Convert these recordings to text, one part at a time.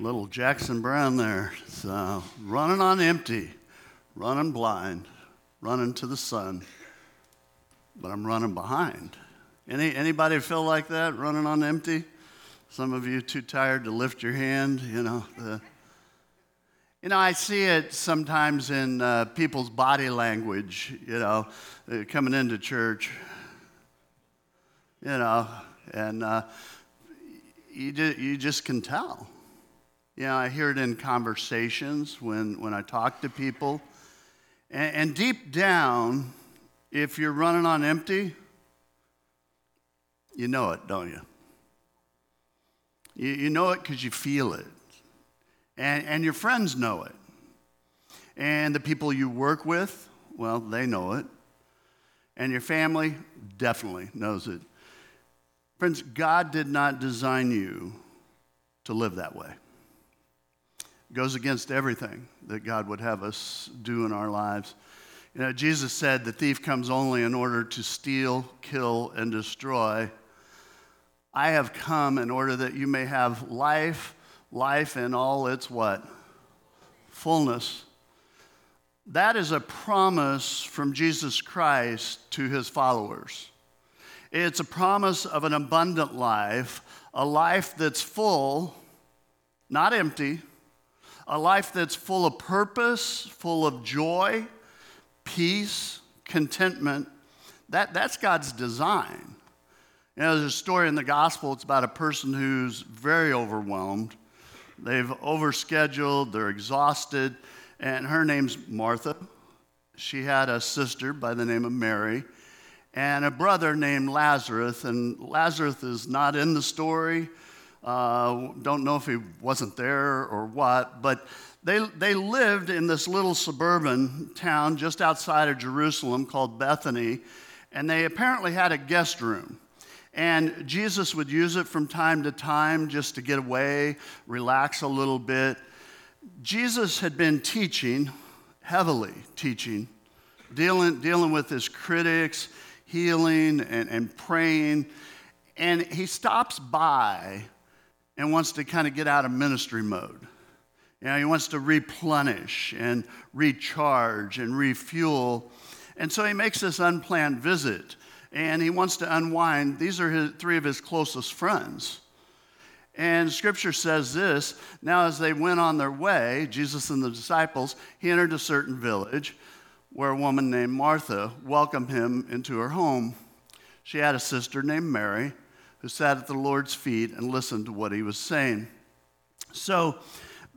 Little Jackson Browne there. So, running on empty, running blind, running to the sun, but I'm running behind. Any, anybody feel like that, running on empty? Some of you too tired to lift your hand, you know. The, you know, I see it sometimes in uh, people's body language, you know, uh, coming into church, you know, and uh, you, just, you just can tell. You know, I hear it in conversations when, when I talk to people. And, and deep down, if you're running on empty, you know it, don't you? You, you know it because you feel it. And, and your friends know it. And the people you work with, well, they know it. And your family definitely knows it. Friends, God did not design you to live that way. Goes against everything that God would have us do in our lives. You know, Jesus said the thief comes only in order to steal, kill, and destroy. I have come in order that you may have life, life in all its what? Fullness. That is a promise from Jesus Christ to his followers. It's a promise of an abundant life, a life that's full, not empty, a life that's full of purpose, full of joy, peace, contentment. That, that's God's design. You know, there's a story in the gospel, it's about a person who's very overwhelmed. They've overscheduled, they're exhausted, and her name's Martha. She had a sister by the name of Mary and a brother named Lazarus. And Lazarus is not in the story. Uh, don't know if he wasn't there or what, but they, they lived in this little suburban town just outside of Jerusalem called Bethany, and they apparently had a guest room. And Jesus would use it from time to time just to get away, relax a little bit. Jesus had been teaching, heavily teaching, dealing, dealing with his critics healing and, and praying. And he stops by and wants to kind of get out of ministry mode. You know, he wants to replenish and recharge and refuel. And so he makes this unplanned visit and he wants to unwind. These are his, three of his closest friends. And scripture says this Now, as they went on their way, Jesus and the disciples, he entered a certain village where a woman named Martha welcomed him into her home. She had a sister named Mary who sat at the Lord's feet and listened to what he was saying. So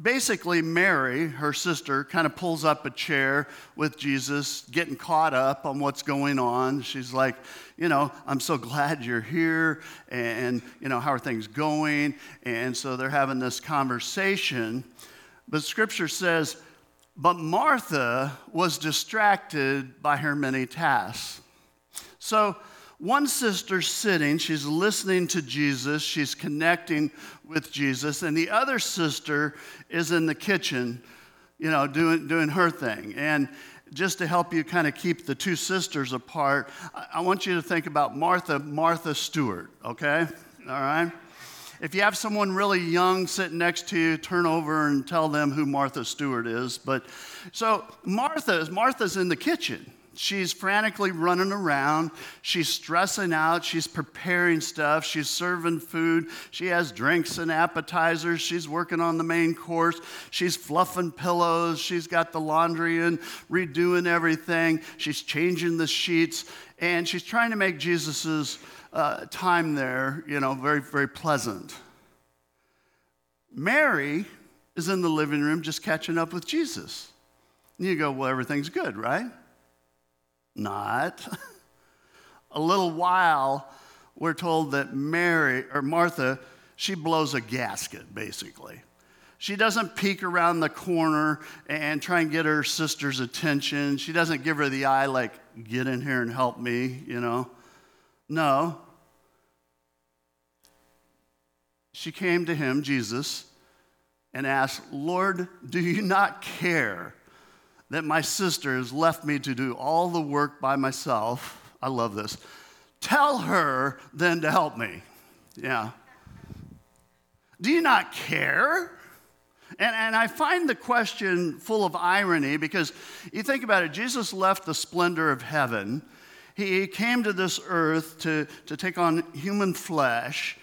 basically, Mary, her sister, kind of pulls up a chair with Jesus, getting caught up on what's going on. She's like, You know, I'm so glad you're here, and, you know, how are things going? And so they're having this conversation. But scripture says, but Martha was distracted by her many tasks. So, one sister's sitting, she's listening to Jesus, she's connecting with Jesus, and the other sister is in the kitchen, you know, doing, doing her thing. And just to help you kind of keep the two sisters apart, I want you to think about Martha, Martha Stewart, okay? All right? If you have someone really young sitting next to you, turn over and tell them who Martha Stewart is. But so Martha, is Martha's in the kitchen. She's frantically running around. She's stressing out. She's preparing stuff. She's serving food. She has drinks and appetizers. She's working on the main course. She's fluffing pillows. She's got the laundry and redoing everything. She's changing the sheets. And she's trying to make Jesus's uh, time there, you know, very, very pleasant. Mary is in the living room just catching up with Jesus. And you go, well, everything's good, right? Not. a little while, we're told that Mary, or Martha, she blows a gasket, basically. She doesn't peek around the corner and try and get her sister's attention. She doesn't give her the eye, like, get in here and help me, you know. No. She came to him, Jesus, and asked, Lord, do you not care that my sister has left me to do all the work by myself? I love this. Tell her then to help me. Yeah. Do you not care? And, and I find the question full of irony because you think about it Jesus left the splendor of heaven. He came to this earth to, to take on human flesh.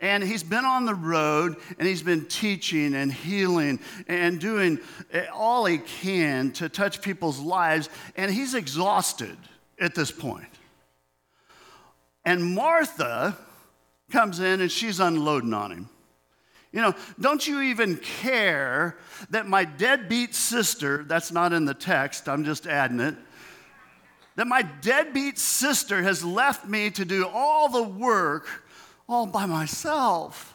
And he's been on the road and he's been teaching and healing and doing all he can to touch people's lives. And he's exhausted at this point. And Martha comes in and she's unloading on him. You know, don't you even care that my deadbeat sister, that's not in the text, I'm just adding it, that my deadbeat sister has left me to do all the work all by myself?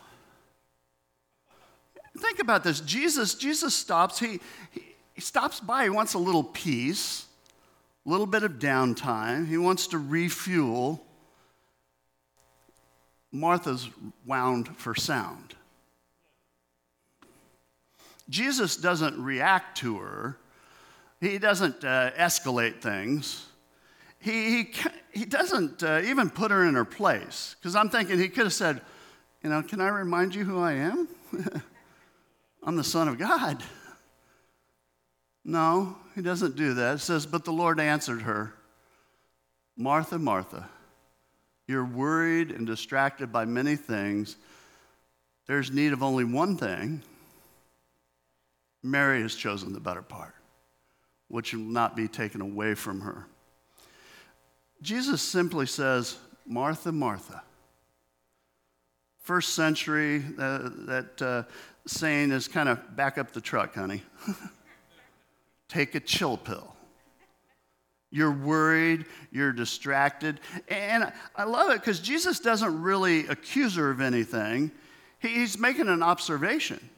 Think about this. Jesus, Jesus stops, he, he, he stops by, he wants a little peace, a little bit of downtime, he wants to refuel. Martha's wound for sound. Jesus doesn't react to her, he doesn't uh, escalate things. He, he, he doesn't uh, even put her in her place. Because I'm thinking he could have said, You know, can I remind you who I am? I'm the Son of God. No, he doesn't do that. It says, But the Lord answered her, Martha, Martha, you're worried and distracted by many things. There's need of only one thing. Mary has chosen the better part, which will not be taken away from her. Jesus simply says, Martha, Martha. First century, uh, that uh, saying is kind of back up the truck, honey. Take a chill pill. You're worried, you're distracted. And I love it because Jesus doesn't really accuse her of anything, he's making an observation.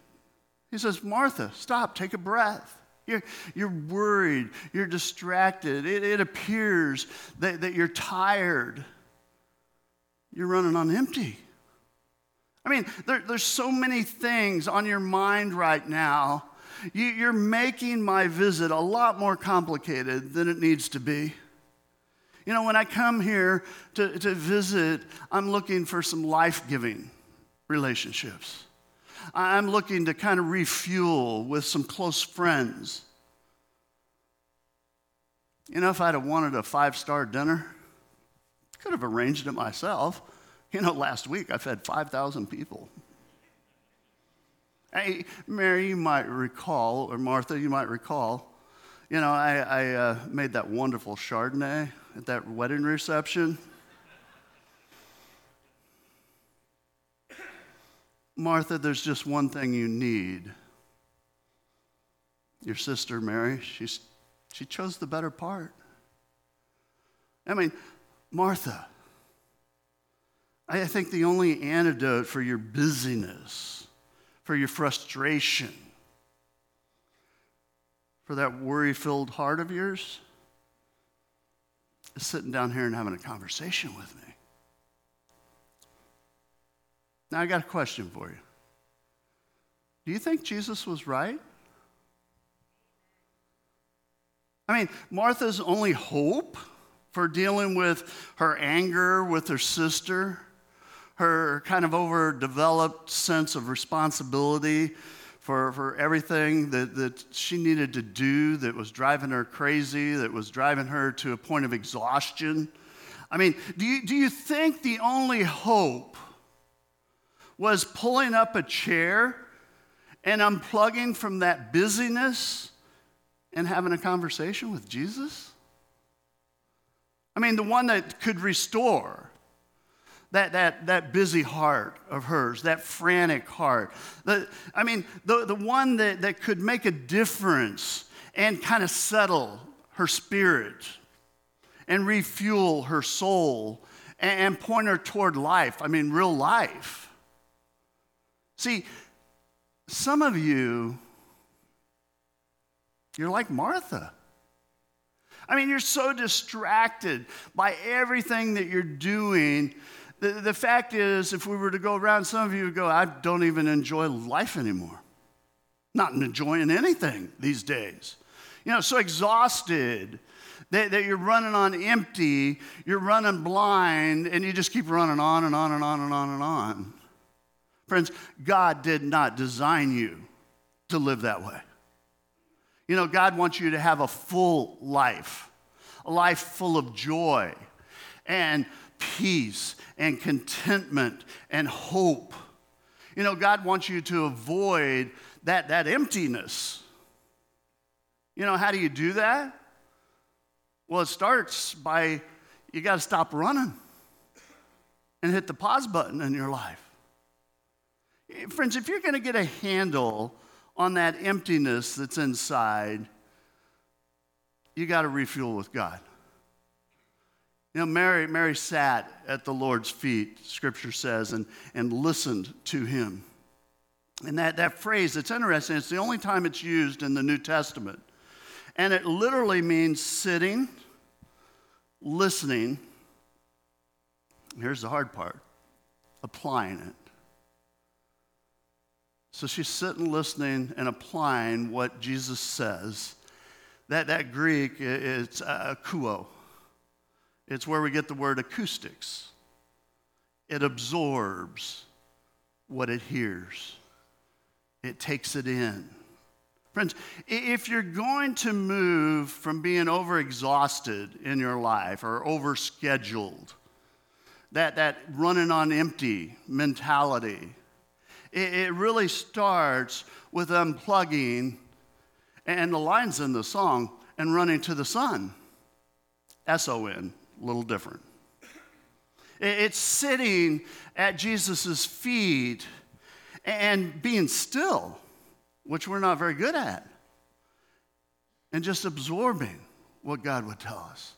He says, Martha, stop, take a breath. You're, you're worried, you're distracted. It, it appears that, that you're tired. You're running on empty. I mean, there, there's so many things on your mind right now. You, you're making my visit a lot more complicated than it needs to be. You know, when I come here to, to visit, I'm looking for some life giving relationships. I'm looking to kind of refuel with some close friends. You know, if I'd have wanted a five star dinner, could have arranged it myself. You know, last week I fed 5,000 people. Hey, Mary, you might recall, or Martha, you might recall, you know, I, I uh, made that wonderful Chardonnay at that wedding reception. Martha, there's just one thing you need. Your sister Mary, she's, she chose the better part. I mean, Martha, I think the only antidote for your busyness, for your frustration, for that worry filled heart of yours, is sitting down here and having a conversation with me. Now, I got a question for you. Do you think Jesus was right? I mean, Martha's only hope for dealing with her anger with her sister, her kind of overdeveloped sense of responsibility for, for everything that, that she needed to do that was driving her crazy, that was driving her to a point of exhaustion. I mean, do you, do you think the only hope was pulling up a chair and unplugging from that busyness and having a conversation with Jesus? I mean, the one that could restore that, that, that busy heart of hers, that frantic heart. The, I mean, the, the one that, that could make a difference and kind of settle her spirit and refuel her soul and, and point her toward life. I mean, real life. See, some of you, you're like Martha. I mean, you're so distracted by everything that you're doing. The, the fact is, if we were to go around, some of you would go, I don't even enjoy life anymore. Not enjoying anything these days. You know, so exhausted that, that you're running on empty, you're running blind, and you just keep running on and on and on and on and on. Friends, God did not design you to live that way. You know, God wants you to have a full life, a life full of joy and peace and contentment and hope. You know, God wants you to avoid that, that emptiness. You know, how do you do that? Well, it starts by you got to stop running and hit the pause button in your life. Friends, if you're going to get a handle on that emptiness that's inside, you got to refuel with God. You know, Mary, Mary sat at the Lord's feet, scripture says, and, and listened to him. And that, that phrase, it's interesting, it's the only time it's used in the New Testament. And it literally means sitting, listening. Here's the hard part applying it. So she's sitting, listening, and applying what Jesus says. That, that Greek, it's uh, akouo. It's where we get the word acoustics. It absorbs what it hears, it takes it in. Friends, if you're going to move from being overexhausted in your life or overscheduled, that, that running on empty mentality, it, it really starts with unplugging, and the lines in the song, and running to the sun. S O N a little different. It's sitting at Jesus' feet and being still, which we're not very good at, and just absorbing what God would tell us.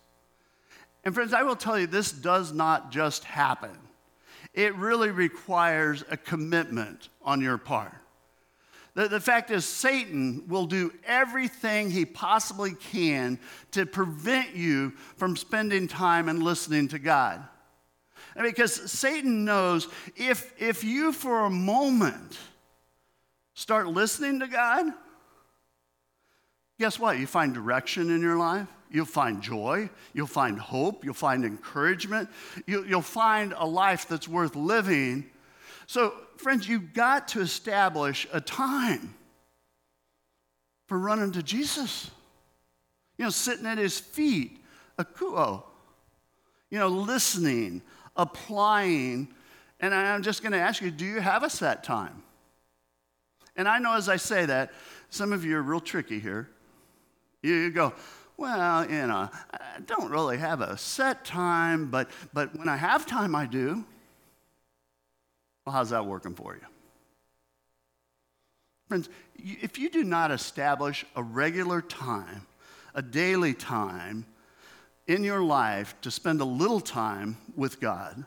And friends, I will tell you, this does not just happen. It really requires a commitment on your part. The, the fact is, Satan will do everything he possibly can to prevent you from spending time and listening to God. And because Satan knows if, if you for a moment start listening to God, guess what? You find direction in your life. You'll find joy. You'll find hope. You'll find encouragement. You, will find a life that's worth living so, friends, you've got to establish a time for running to Jesus. You know, sitting at his feet, akouo. You know, listening, applying. And I'm just going to ask you do you have a set time? And I know as I say that, some of you are real tricky here. You go, well, you know, I don't really have a set time, but, but when I have time, I do. Well, how's that working for you? Friends, if you do not establish a regular time, a daily time in your life to spend a little time with God,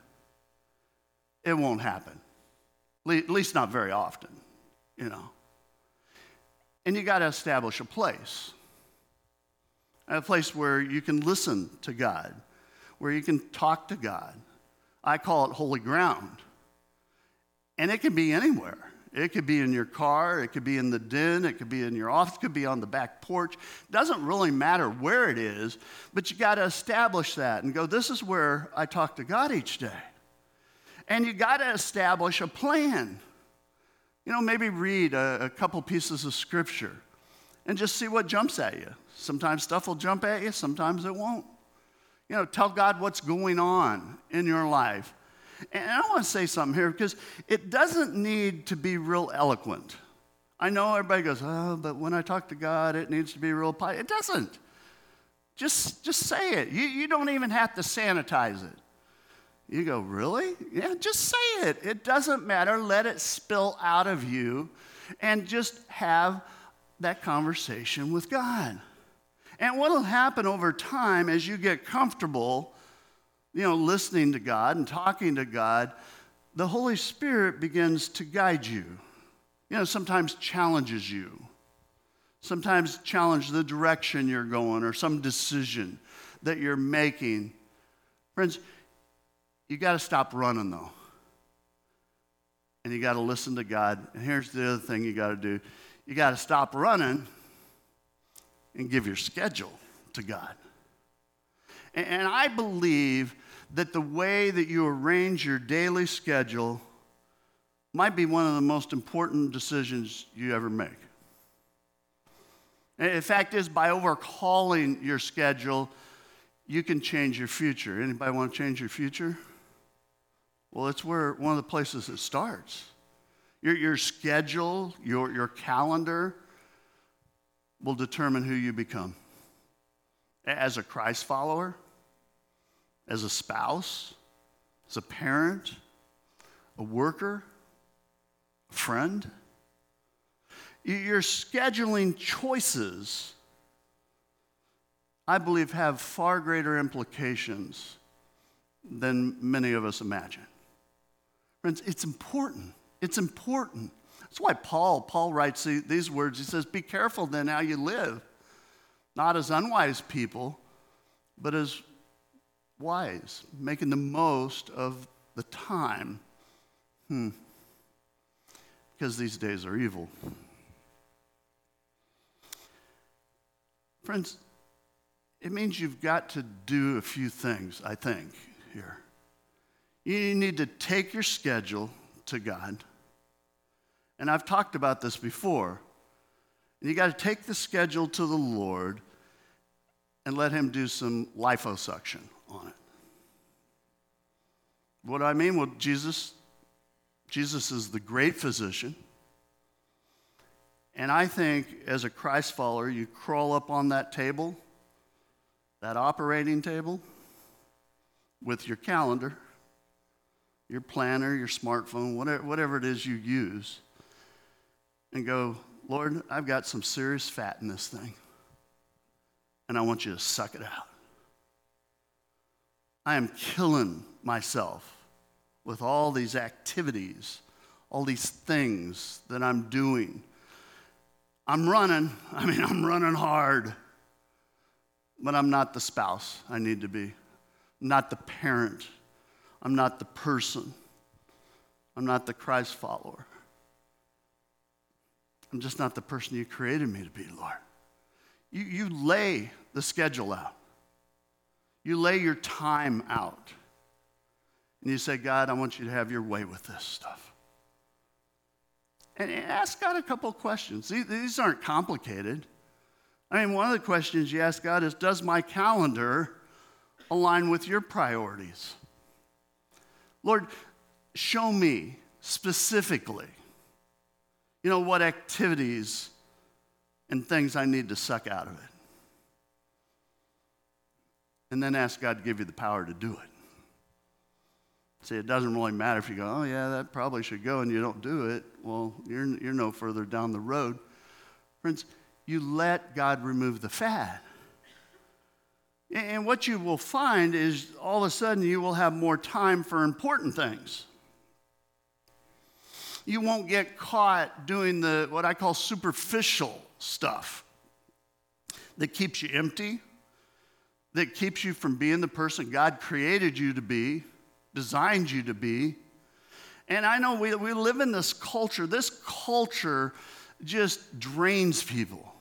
it won't happen. At least not very often, you know. And you got to establish a place. A place where you can listen to God, where you can talk to God. I call it holy ground. And it can be anywhere. It could be in your car, it could be in the den, it could be in your office, it could be on the back porch. It Doesn't really matter where it is, but you got to establish that and go, this is where I talk to God each day. And you got to establish a plan. You know, maybe read a, a couple pieces of scripture and just see what jumps at you. Sometimes stuff will jump at you, sometimes it won't. You know, tell God what's going on in your life. And I want to say something here because it doesn't need to be real eloquent. I know everybody goes, oh, but when I talk to God, it needs to be real pious. It doesn't. Just, just say it. You, you don't even have to sanitize it. You go, really? Yeah, just say it. It doesn't matter. Let it spill out of you and just have that conversation with God. And what will happen over time as you get comfortable you know, listening to God and talking to God, the Holy Spirit begins to guide you. You know, sometimes challenges you. Sometimes challenge the direction you're going or some decision that you're making. Friends, you got to stop running though. And you got to listen to God. And here's the other thing you got to do you got to stop running and give your schedule to God. And I believe that the way that you arrange your daily schedule might be one of the most important decisions you ever make. In fact, is by overhauling your schedule, you can change your future. Anybody want to change your future? Well, it's where one of the places it starts. Your, your schedule, your, your calendar will determine who you become. As a Christ follower, as a spouse, as a parent, a worker, a friend. Your scheduling choices, I believe, have far greater implications than many of us imagine. Friends, it's important. It's important. That's why Paul, Paul writes these words. He says, Be careful then how you live, not as unwise people, but as wise, making the most of the time. Hmm. Because these days are evil. Friends, it means you've got to do a few things, I think, here. You need to take your schedule to God. And I've talked about this before. And you got to take the schedule to the Lord and let Him do some liposuction on it. What do I mean? Well, Jesus, Jesus is the great physician. And I think as a Christ follower, you crawl up on that table, that operating table, with your calendar, your planner, your smartphone, whatever, whatever it is you use, and go, Lord, I've got some serious fat in this thing, and I want you to suck it out. I am killing myself with all these activities, all these things that I'm doing. I'm running. I mean, I'm running hard. But I'm not the spouse I need to be. I'm not the parent. I'm not the person. I'm not the Christ follower. I'm just not the person you created me to be, Lord. You, you lay the schedule out. You lay your time out. And you say, God, I want you to have your way with this stuff. And ask God a couple questions. These aren't complicated. I mean, one of the questions you ask God is Does my calendar align with your priorities? Lord, show me specifically, you know, what activities and things I need to suck out of it and then ask God to give you the power to do it. See, it doesn't really matter if you go, oh, yeah, that probably should go, and you don't do it. Well, you're, you're no further down the road. Friends, you let God remove the fat. And what you will find is all of a sudden you will have more time for important things. You won't get caught doing the what I call superficial stuff that keeps you empty, that keeps you from being the person God created you to be, designed you to be. And I know we, we live in this culture. This culture just drains people.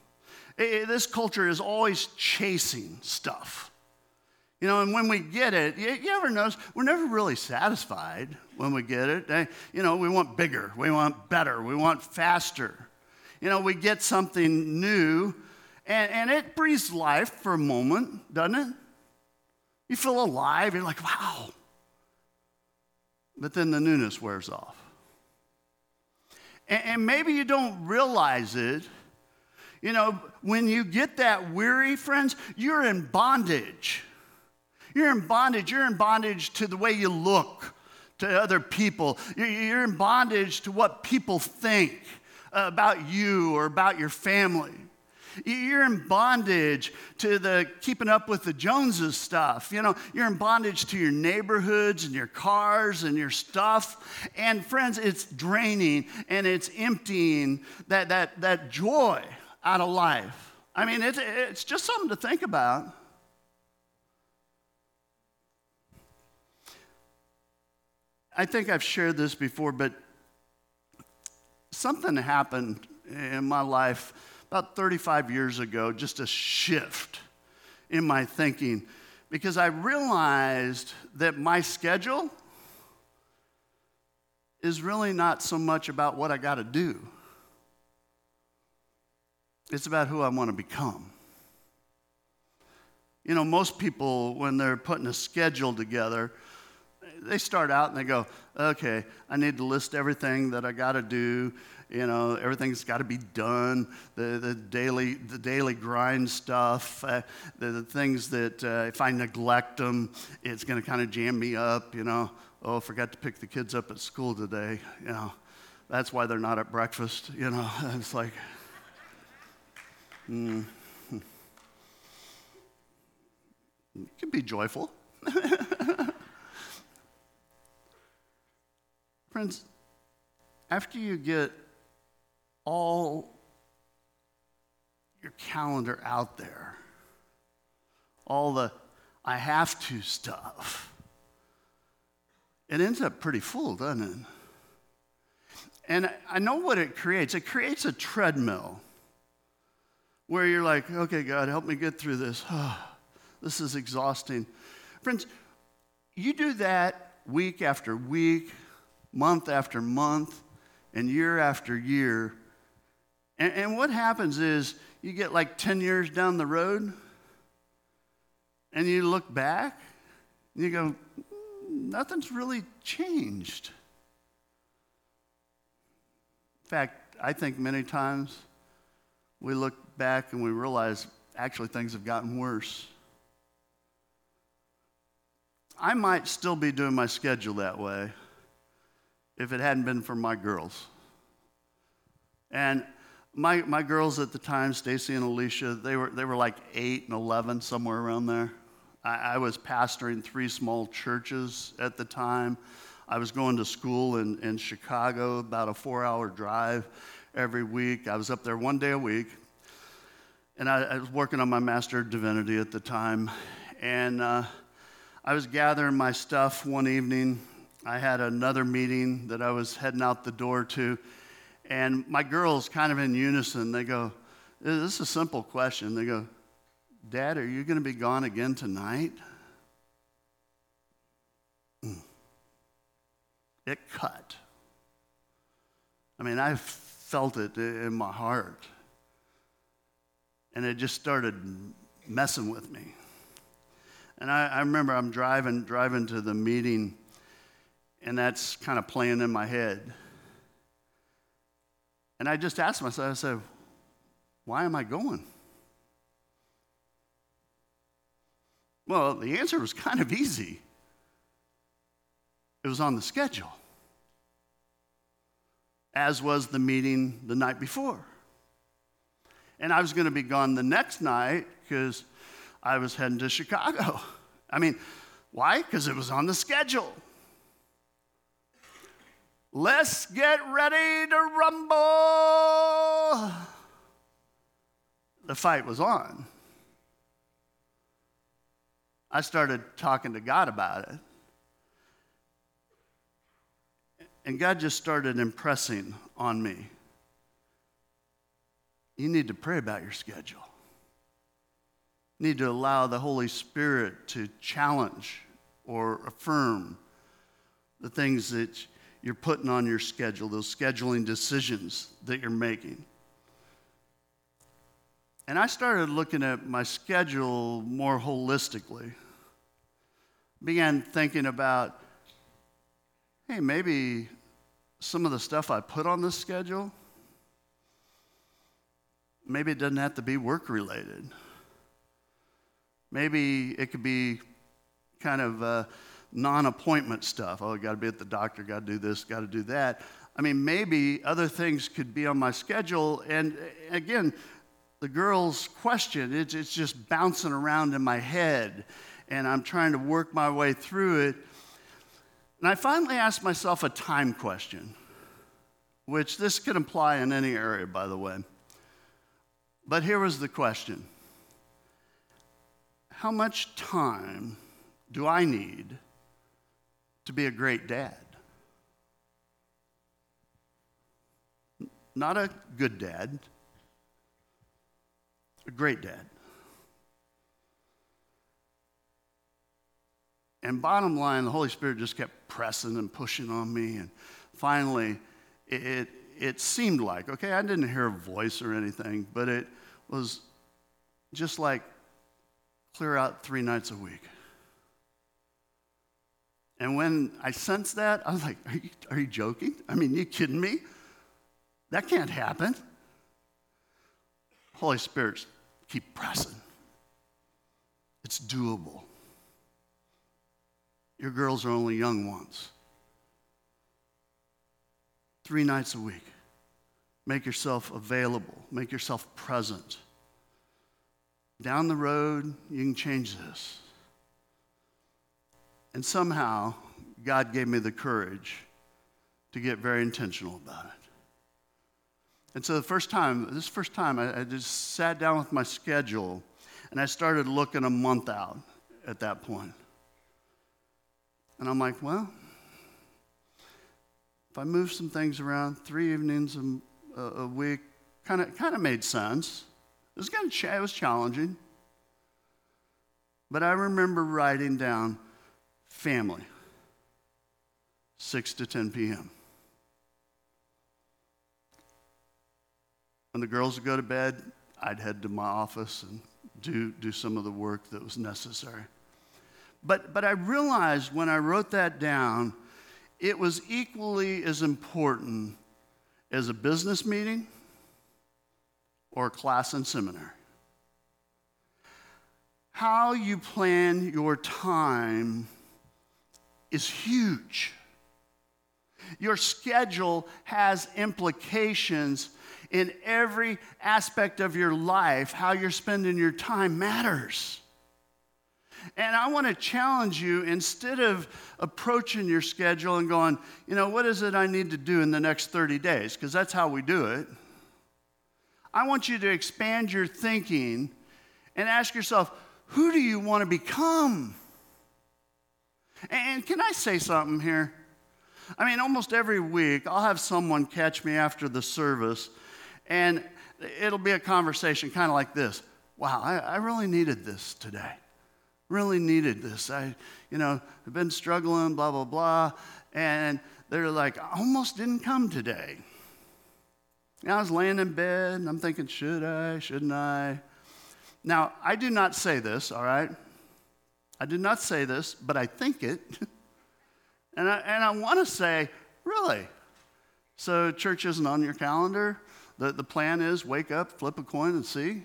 This culture is always chasing stuff. You know, and when we get it, you, you ever notice we're never really satisfied when we get it? Eh, you know, we want bigger, we want better, we want faster. You know, we get something new and, and it breathes life for a moment, doesn't it? You feel alive. You're like, wow. But then the newness wears off. And, and maybe you don't realize it. You know, when you get that weary, friends, you're in bondage. You're in bondage. You're in bondage to the way you look to other people. You're in bondage to what people think about you or about your family. You're in bondage to the keeping up with the Joneses stuff. You know, you're in bondage to your neighborhoods and your cars and your stuff. And friends, it's draining and it's emptying that, that, that joy out of life. I mean, it's, it's just something to think about. I think I've shared this before, but something happened in my life about 35 years ago, just a shift in my thinking because I realized that my schedule is really not so much about what I got to do. it's about who I want to become. You know, most people, when they're putting a schedule together, they start out and they go, okay, I need to list everything that I got to do. You know, everything's got to be done. The, the, daily, the daily grind stuff, uh, the, the, things that uh, if I neglect them, it's going to kind of jam me up. You know, oh, I forgot to pick the kids up at school today. You know, that's why they're not at breakfast. You know, it's like, mm. You can be joyful. Friends, after you get all your calendar out there, all the I have to stuff, it ends up pretty full, doesn't it? And I know what it creates. It creates a treadmill where you're like, okay, God, help me get through this. This is exhausting. Friends, you do that week after week, month after month, and year after year. And, and what happens is you get like 10 years down the road, and you look back, and you go, nothing's really changed. In fact, I think many times we look back and we realize actually things have gotten worse. I might still be doing my schedule that way if it hadn't been for my girls. And my, my girls at the time, Stacy and Alicia, they were, they were like 8 and 11, somewhere around there. I, I was pastoring three small churches at the time. I was going to school in, in Chicago, about a four hour drive every week. I was up there one day a week. And I, I was working on my Master of Divinity at the time. And uh, I was gathering my stuff one evening. I had another meeting that I was heading out the door to. And my girls, kind of in unison, they go, This is a simple question. They go, Dad, are you going to be gone again tonight? Mm. It cut. I mean, I felt it in my heart. And it just started messing with me. And I, I remember I'm driving, driving to the meeting, and that's kind of playing in my head. And I just asked myself, I said, why am I going? Well, the answer was kind of easy. It was on the schedule, as was the meeting the night before. And I was going to be gone the next night because I was heading to Chicago. I mean, why? Because it was on the schedule. Let's get ready to rumble. The fight was on. I started talking to God about it. And God just started impressing on me. You need to pray about your schedule need to allow the Holy Spirit to challenge or affirm the things that you're putting on your schedule, those scheduling decisions that you're making. And I started looking at my schedule more holistically. Began thinking about, hey, maybe some of the stuff I put on this schedule, maybe it doesn't have to be work related. Maybe it could be kind of uh, non appointment stuff. Oh, got to be at the doctor, got to do this, got to do that. I mean, maybe other things could be on my schedule. And uh, again, the girl's question, it's, it's just bouncing around in my head, and I'm trying to work my way through it. And I finally asked myself a time question, which this could apply in any area, by the way. But here was the question how much time do I need to be a great dad? Not a good dad, a great dad. And bottom line, the Holy Spirit just kept pressing and pushing on me. And finally, it, it, it seemed like, okay, I didn't hear a voice or anything, but it was just like clear out three nights a week. And when I sensed that, I was like, are you, are you joking? I mean, you kidding me? That can't happen. Holy Spirit, keep pressing. It's doable. Your girls are only young ones. Three nights a week. Make yourself available, make yourself present. Down the road, you can change this. And somehow, God gave me the courage to get very intentional about it. And so the first time, this first time, I, I just sat down with my schedule and I started looking a month out at that point. And I'm like, well, if I move some things around, three evenings a, a week, kind of kind of made sense. It was kind of it was challenging, but I remember writing down family, six to ten p.m. When the girls would go to bed, I'd head to my office and do, do some of the work that was necessary. But, but I realized when I wrote that down, it was equally as important as a business meeting or a class in seminary. How you plan your time is huge. Your schedule has implications in every aspect of your life. How you're spending your time matters. And I want to challenge you instead of approaching your schedule and going, you know, what is it I need to do in the next 30 days? Because that's how we do it. I want you to expand your thinking and ask yourself, who do you want to become? And can I say something here? I mean, almost every week, I'll have someone catch me after the service, and it'll be a conversation kind of like this Wow, I, I really needed this today really needed this. I, you know, have been struggling, blah, blah, blah. And they're like, I almost didn't come today. And I was laying in bed and I'm thinking, should I, shouldn't I? Now, I do not say this, all right? I did not say this, but I think it. and I, and I want to say, really? So church isn't on your calendar? The, the plan is wake up, flip a coin, and see?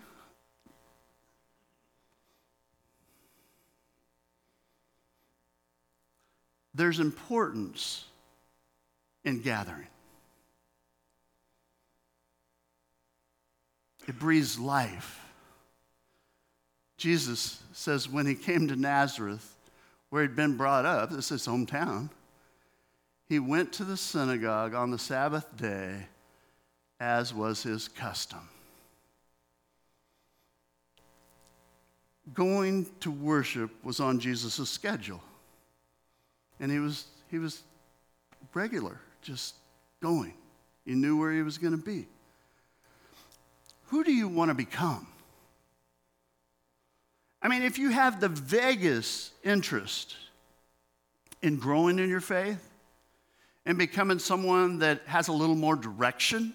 there's importance in gathering. It breathes life. Jesus says when he came to Nazareth, where he'd been brought up, this is his hometown, he went to the synagogue on the Sabbath day, as was his custom. Going to worship was on Jesus' schedule. And he was, he was regular, just going. He knew where he was going to be. Who do you want to become? I mean, if you have the vaguest interest in growing in your faith and becoming someone that has a little more direction,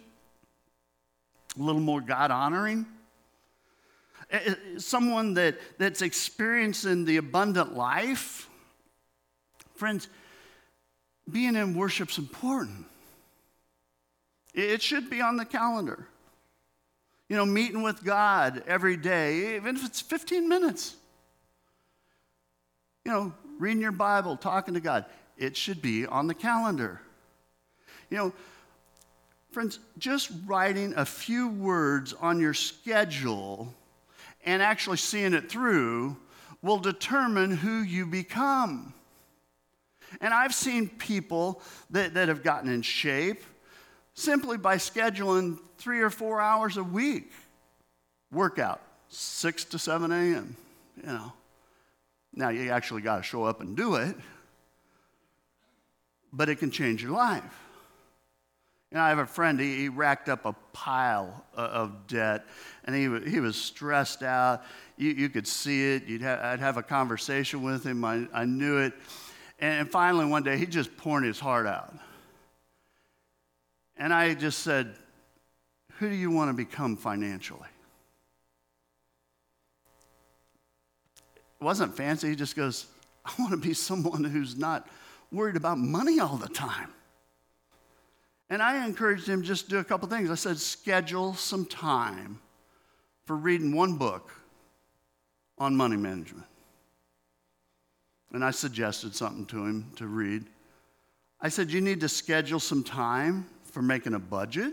a little more God honoring, eh, eh, someone that, that's experiencing the abundant life, Friends, being in worship's important. It should be on the calendar. You know, meeting with God every day, even if it's 15 minutes. You know, reading your Bible, talking to God. It should be on the calendar. You know, friends, just writing a few words on your schedule and actually seeing it through will determine who you become. And I've seen people that, that have gotten in shape simply by scheduling three or four hours a week workout, 6 to 7 a.m., you know. Now, you actually got to show up and do it, but it can change your life. You know, I have a friend, he, he racked up a pile of debt, and he, he was stressed out. You, you could see it. You'd ha- I'd have a conversation with him. I, I knew it. And finally, one day, he just poured his heart out. And I just said, Who do you want to become financially? It wasn't fancy. He just goes, I want to be someone who's not worried about money all the time. And I encouraged him just to do a couple things. I said, schedule some time for reading one book on money management. And I suggested something to him to read. I said, You need to schedule some time for making a budget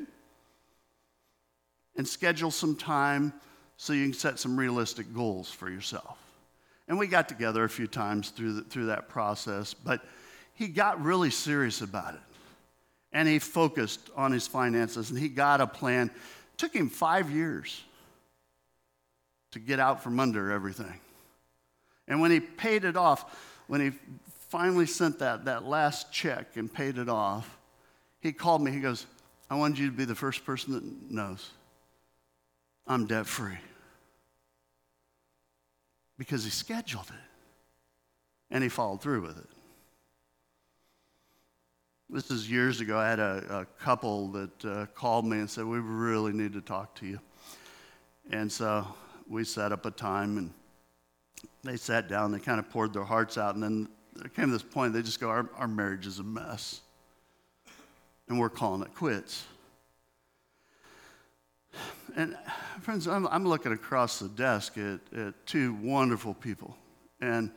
and schedule some time so you can set some realistic goals for yourself. And we got together a few times through, the, through that process, but he got really serious about it. And he focused on his finances and he got a plan. It took him five years to get out from under everything. And when he paid it off, when he finally sent that, that last check and paid it off, he called me. He goes, I wanted you to be the first person that knows I'm debt free. Because he scheduled it and he followed through with it. This is years ago. I had a, a couple that uh, called me and said, We really need to talk to you. And so we set up a time and they sat down, they kind of poured their hearts out, and then there came this point, they just go, Our, our marriage is a mess. And we're calling it quits. And friends, I'm, I'm looking across the desk at, at two wonderful people. And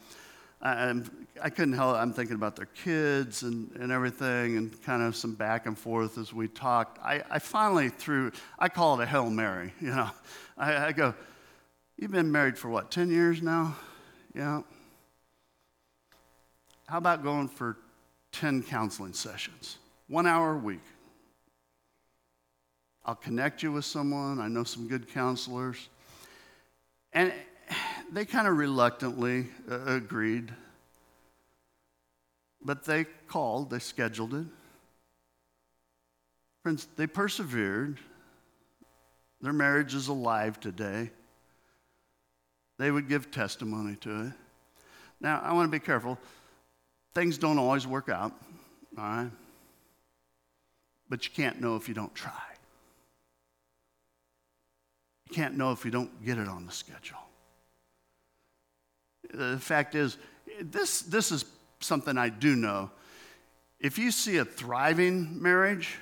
I, I couldn't help, I'm thinking about their kids and, and everything and kind of some back and forth as we talked. I, I finally threw, I call it a Hail Mary, you know. I, I go, You've been married for what, 10 years now? Yeah. How about going for 10 counseling sessions? One hour a week. I'll connect you with someone. I know some good counselors. And they kind of reluctantly uh, agreed. But they called, they scheduled it. Friends, they persevered. Their marriage is alive today. They would give testimony to it. Now, I want to be careful. Things don't always work out, all right? But you can't know if you don't try. You can't know if you don't get it on the schedule. The fact is, this, this is something I do know. If you see a thriving marriage,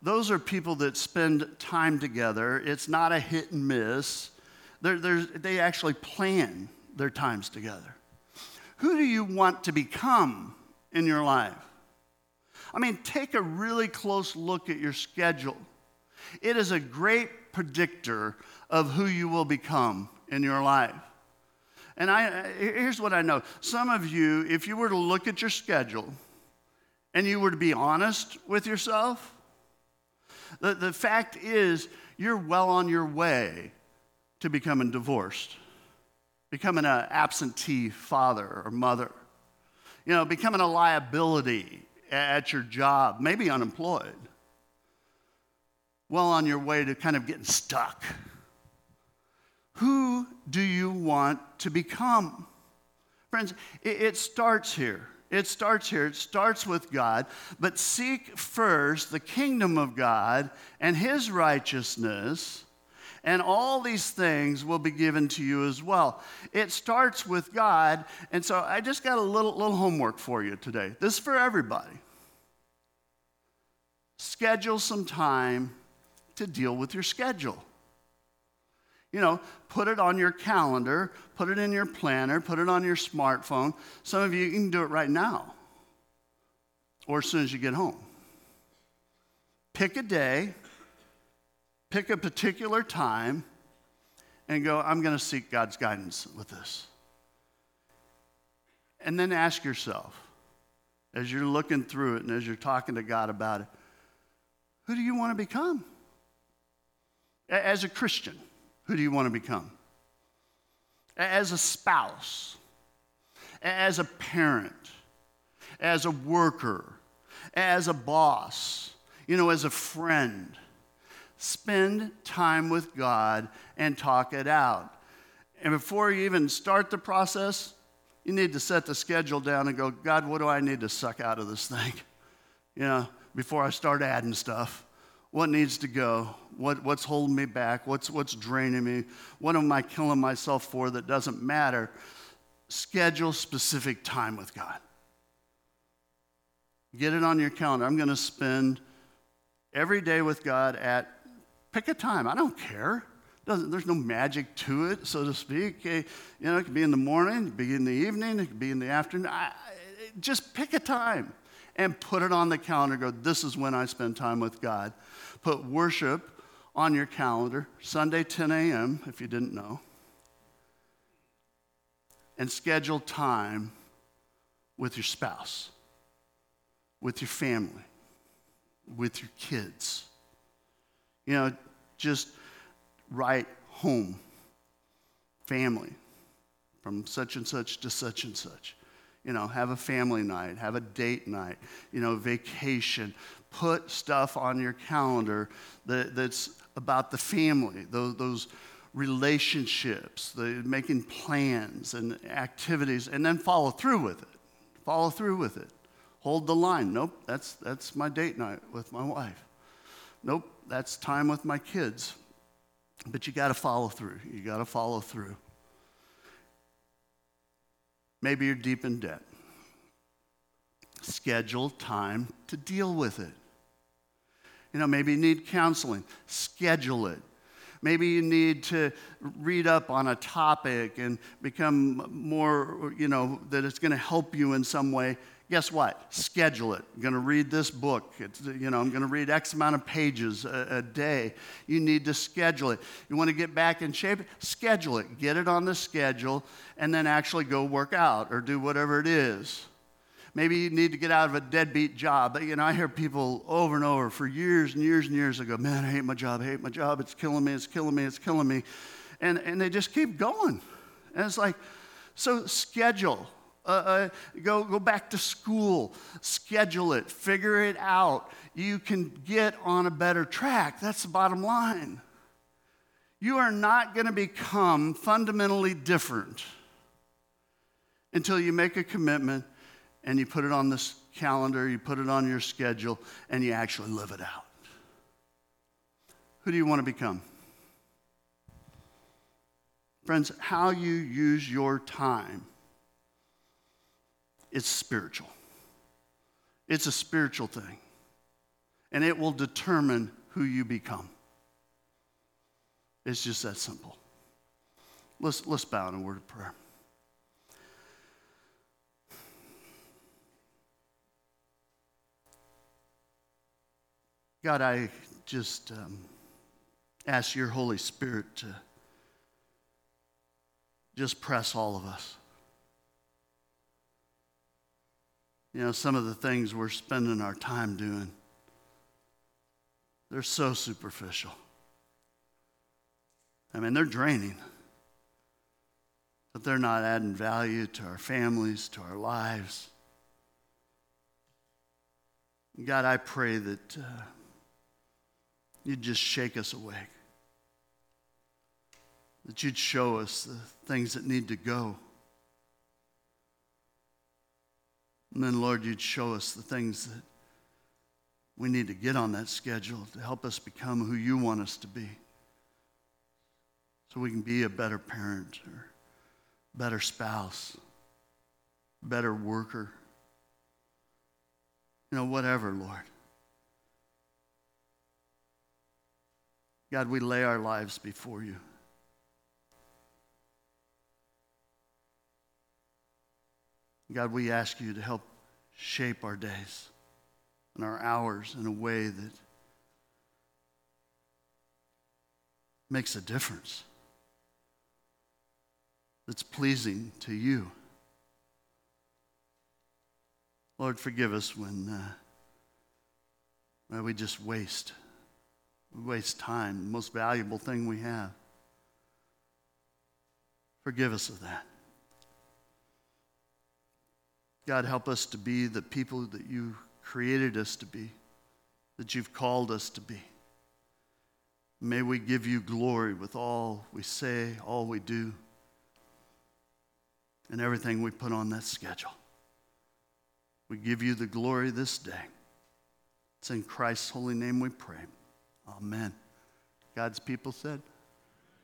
those are people that spend time together. It's not a hit and miss. They're, they're, they actually plan their times together. Who do you want to become in your life? I mean, take a really close look at your schedule. It is a great predictor of who you will become in your life. And I, here's what I know some of you, if you were to look at your schedule and you were to be honest with yourself, the, the fact is you're well on your way to becoming divorced, becoming an absentee father or mother, you know, becoming a liability at your job, maybe unemployed, well on your way to kind of getting stuck. Who do you want to become? Friends, it, it starts here. It starts here. It starts with God. But seek first the kingdom of God and his righteousness and all these things will be given to you as well. It starts with God, and so I just got a little, little homework for you today. This is for everybody. Schedule some time to deal with your schedule. You know, put it on your calendar, put it in your planner, put it on your smartphone. Some of you, you can do it right now or as soon as you get home. Pick a day pick a particular time and go, I'm going to seek God's guidance with this. And then ask yourself, as you're looking through it and as you're talking to God about it, who do you want to become? As a Christian, who do you want to become? As a spouse, as a parent, as a worker, as a boss, you know, as a friend spend time with God and talk it out. And before you even start the process, you need to set the schedule down and go, God, what do I need to suck out of this thing? You know, before I start adding stuff. What needs to go? What, what's holding me back? What's, what's draining me? What am I killing myself for that doesn't matter? Schedule specific time with God. Get it on your calendar. I'm going to spend every day with God at pick a time. I don't care. Doesn't, there's no magic to it, so to speak. Eh, you know, it could be in the morning, it could be in the evening, it could be in the afternoon. I, just pick a time and put it on the calendar. Go, this is when I spend time with God. Put worship on your calendar, Sunday 10 a.m., if you didn't know. And schedule time with your spouse, with your family, with your kids. You know, just write home, family, from such and such to such and such. You know, have a family night, have a date night, you know, vacation. Put stuff on your calendar that, that's about the family, those, those relationships, the making plans and activities, and then follow through with it. Follow through with it. Hold the line. Nope, that's, that's my date night with my wife. Nope, that's time with my kids. But you got to follow through. You got to follow through. Maybe you're deep in debt. Schedule time to deal with it. You know, maybe you need counseling. Schedule it. Maybe you need to read up on a topic and become more, you know, that it's going to help you in some way guess what? Schedule it. I'm going to read this book. It's, you know, I'm going to read X amount of pages a, a, day. You need to schedule it. You want to get back in shape? Schedule it. Get it on the schedule and then actually go work out or do whatever it is. Maybe you need to get out of a deadbeat job. But, you know, I hear people over and over for years and years and years ago, man, I hate my job, I hate my job, it's killing me, it's killing me, it's killing me. And, and they just keep going. And it's like, so schedule uh, uh, go, go back to school, schedule it, figure it out. You can get on a better track. That's the bottom line. You are not going to become fundamentally different until you make a commitment and you put it on this calendar, you put it on your schedule, and you actually live it out. Who do you want to become? Friends, how you use your time it's spiritual. It's a spiritual thing. And it will determine who you become. It's just that simple. Let's, let's bow in a word of prayer. God, I just um, ask your Holy Spirit to just press all of us. You know, some of the things we're spending our time doing, they're so superficial. I mean, they're draining, but they're not adding value to our families, to our lives. God, I pray that uh, you'd just shake us awake, that you'd show us the things that need to go. And then, Lord, you'd show us the things that we need to get on that schedule to help us become who you want us to be. So we can be a better parent or better spouse, better worker. You know, whatever, Lord. God, we lay our lives before you. God, we ask you to help shape our days and our hours in a way that makes a difference, that's pleasing to you. Lord, forgive us when uh, we just waste. We waste time, the most valuable thing we have. Forgive us of that. God, help us to be the people that you created us to be, that you've called us to be. May we give you glory with all we say, all we do, and everything we put on that schedule. We give you the glory this day. It's in Christ's holy name we pray. Amen. God's people said,